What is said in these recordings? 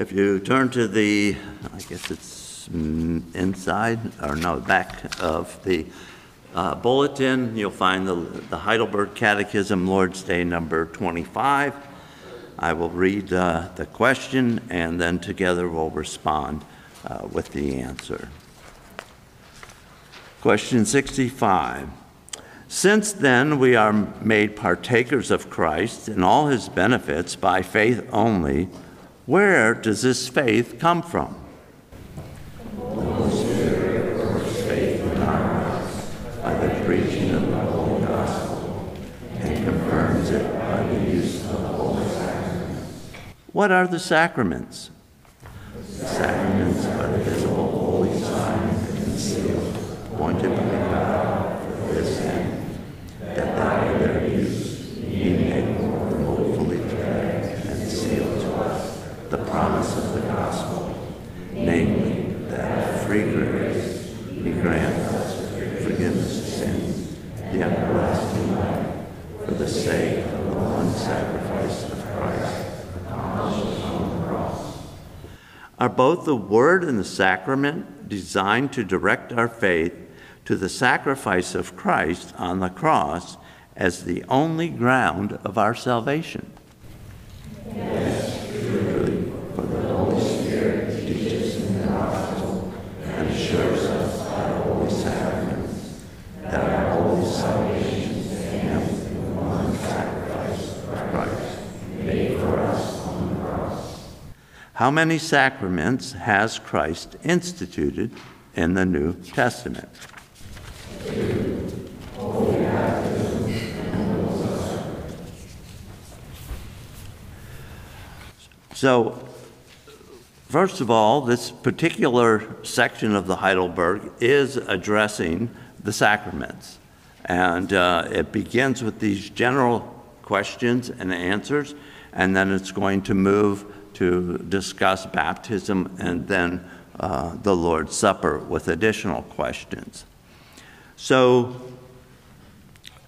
If you turn to the, I guess it's mm, inside, or no, back of the uh, bulletin, you'll find the the Heidelberg Catechism, Lord's Day number 25. I will read uh, the question, and then together we'll respond uh, with the answer. Question 65. Since then we are made partakers of Christ and all his benefits by faith only, where does this faith come from? What are the sacraments? The sacraments are the visible holy signs and seals appointed by God for this end, that by their use He may more fully direct and seal to us the promise of the gospel, namely that free grace He grants us forgiveness of sins, the everlasting life, for the sake of the one sacrifice of Christ accomplished on the cross. Are both the Word and the sacrament designed to direct our faith to the sacrifice of Christ on the cross as the only ground of our salvation? Yes, truly, for the Holy Spirit teaches in the gospel and assures us by the holy sacraments that our holy salvation stems from the one sacrifice of Christ made for us on the cross. How many sacraments has Christ instituted in the New Testament? So, first of all, this particular section of the Heidelberg is addressing the sacraments. And uh, it begins with these general questions and answers, and then it's going to move to discuss baptism and then uh, the Lord's Supper with additional questions. So,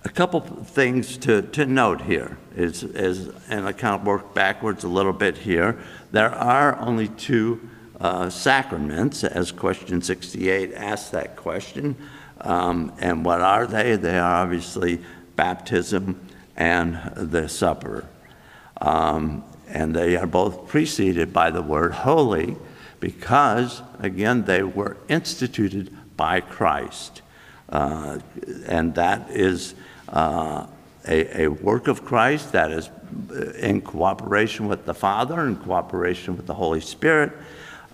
a couple things to, to note here is, is, and I kind of work backwards a little bit here. There are only two uh, sacraments, as question 68 asks that question. Um, and what are they? They are obviously baptism and the supper. Um, and they are both preceded by the word holy because, again, they were instituted by Christ. Uh, and that is uh, a, a, work of Christ that is in cooperation with the Father, in cooperation with the Holy Spirit.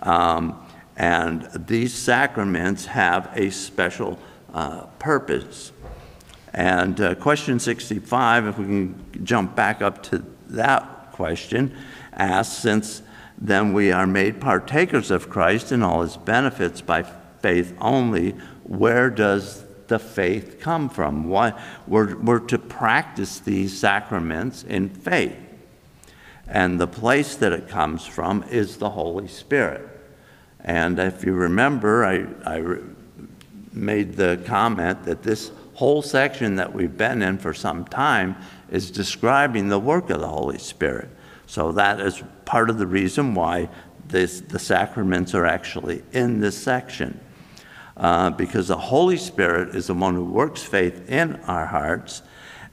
Um, and these sacraments have a special uh, purpose. And uh, question 65, if we can jump back up to that question, asks Since then we are made partakers of Christ and all his benefits by faith only, where does the faith come from? Why, we're, we're to practice these sacraments in faith. And the place that it comes from is the Holy Spirit. And if you remember, I, I made the comment that this whole section that we've been in for some time is describing the work of the Holy Spirit. So that is part of the reason why this, the sacraments are actually in this section uh, because the Holy Spirit is the one who works faith in our hearts,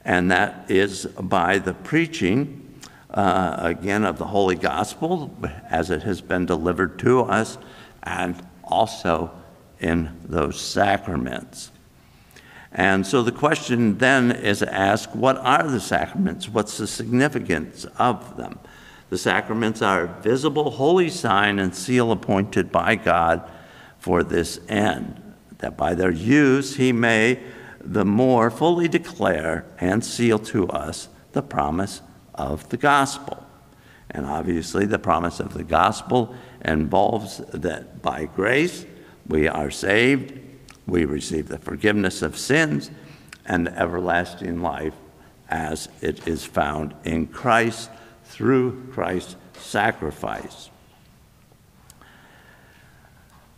and that is by the preaching, uh, again, of the Holy Gospel as it has been delivered to us, and also in those sacraments. And so the question then is asked what are the sacraments? What's the significance of them? The sacraments are a visible holy sign and seal appointed by God for this end, that by their use he may the more fully declare and seal to us the promise of the gospel. And obviously, the promise of the gospel involves that by grace we are saved, we receive the forgiveness of sins, and everlasting life as it is found in Christ through Christ's sacrifice.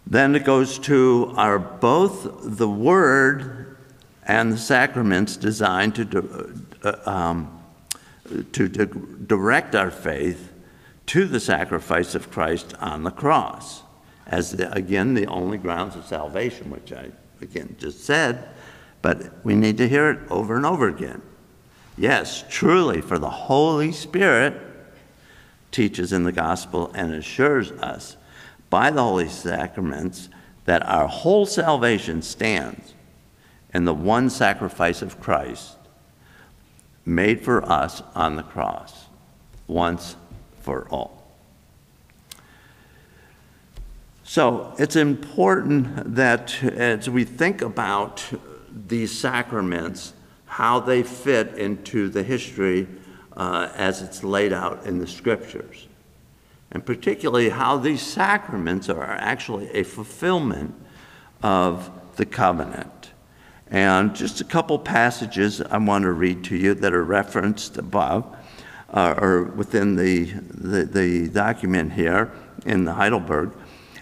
Then it goes to are both the Word and the sacraments designed to, uh, um, to, to direct our faith to the sacrifice of Christ on the cross as, the, again, the only grounds of salvation, which I, again, just said, but we need to hear it over and over again. Yes, truly, for the Holy Spirit teaches in the gospel and assures us by the holy sacraments that our whole salvation stands in the one sacrifice of Christ made for us on the cross, once for all. So it's important that as we think about these sacraments, how they fit into the history uh, as it's laid out in the scriptures, and particularly how these sacraments are actually a fulfillment of the covenant. And just a couple passages I want to read to you that are referenced above uh, or within the, the, the document here in the Heidelberg.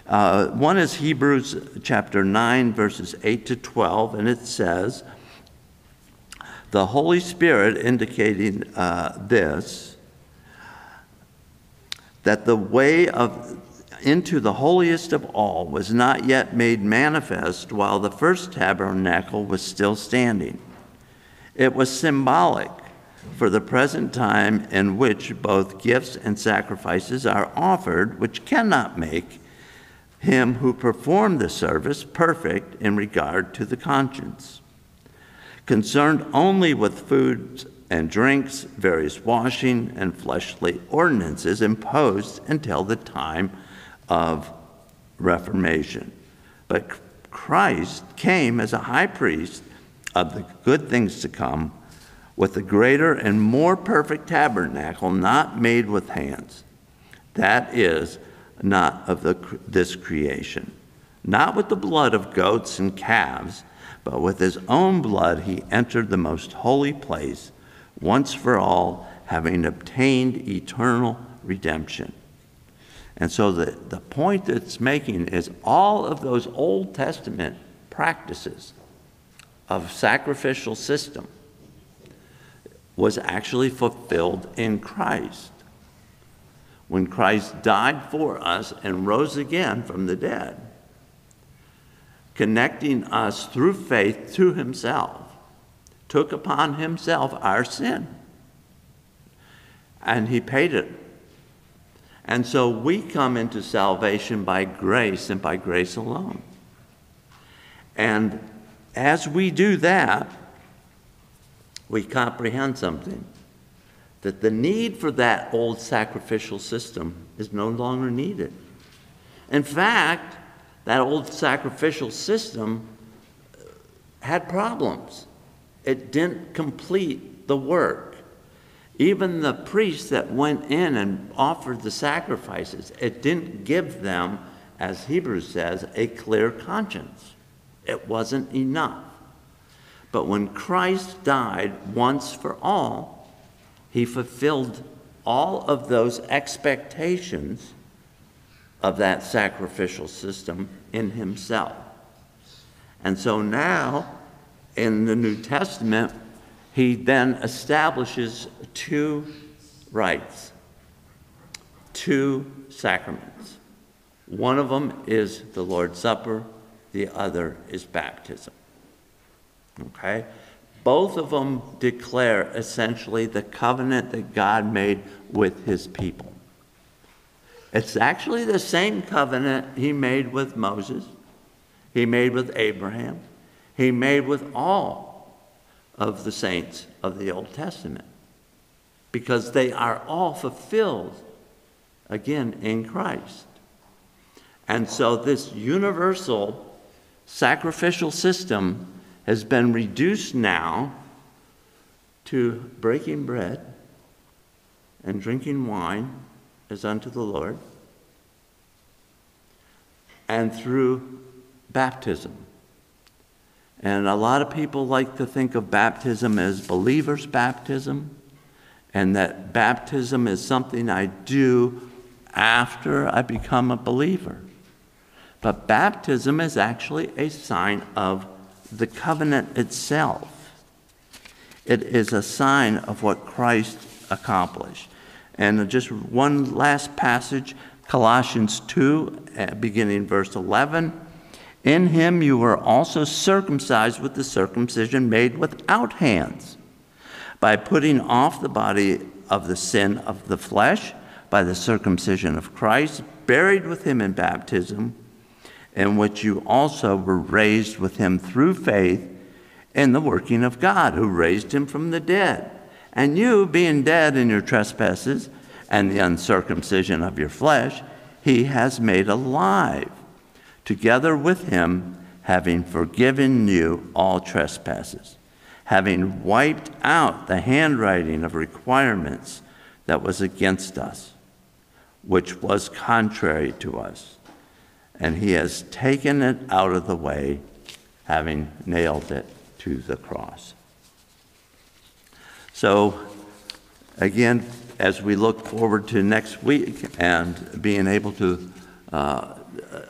Uh, one is Hebrews chapter 9, verses 8 to 12, and it says, The Holy Spirit indicating uh, this, that the way of into the holiest of all was not yet made manifest while the first tabernacle was still standing. It was symbolic for the present time in which both gifts and sacrifices are offered, which cannot make him who performed the service perfect in regard to the conscience. Concerned only with foods and drinks, various washing and fleshly ordinances imposed until the time of Reformation. But Christ came as a high priest of the good things to come with a greater and more perfect tabernacle not made with hands. That is, not of the, this creation. Not with the blood of goats and calves, but with his own blood he entered the most holy place, once for all, having obtained eternal redemption. And so the, the point that's making is all of those Old Testament practices of sacrificial system was actually fulfilled in Christ when Christ died for us and rose again from the dead, connecting us through faith to himself, took upon himself our sin. And he paid it. And so we come into salvation by grace and by grace alone. And as we do that, we comprehend something that the need for that old sacrificial system is no longer needed. In fact, that old sacrificial system uh, had problems. It didn't complete the work. Even the priests that went in and offered the sacrifices, it didn't give them, as Hebrews says, a clear conscience. It wasn't enough. But when Christ died once for all, he fulfilled all of those expectations of that sacrificial system in himself. And so now, in the New Testament, he then establishes two rites, two sacraments. One of them is the Lord's Supper, the other is baptism. Okay? Both of them declare essentially the covenant that God made with his people. It's actually the same covenant he made with Moses, he made with Abraham, he made with all of the saints of the Old Testament, because they are all fulfilled again in Christ. And so, this universal sacrificial system has been reduced now to breaking bread and drinking wine as unto the Lord, and through baptism. And a lot of people like to think of baptism as believers' baptism, and that baptism is something I do after I become a believer. But baptism is actually a sign of the covenant itself. It is a sign of what Christ accomplished. And just one last passage, Colossians 2, uh, beginning verse 11. In him you were also circumcised with the circumcision made without hands, by putting off the body of the sin of the flesh by the circumcision of Christ, buried with him in baptism, in which you also were raised with him through faith in the working of God, who raised him from the dead. And you, being dead in your trespasses and the uncircumcision of your flesh, he has made alive, together with him, having forgiven you all trespasses, having wiped out the handwriting of requirements that was against us, which was contrary to us. And he has taken it out of the way, having nailed it to the cross. So, again, as we look forward to next week and being able to uh,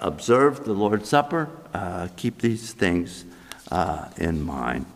observe the Lord's Supper, uh, keep these things uh, in mind.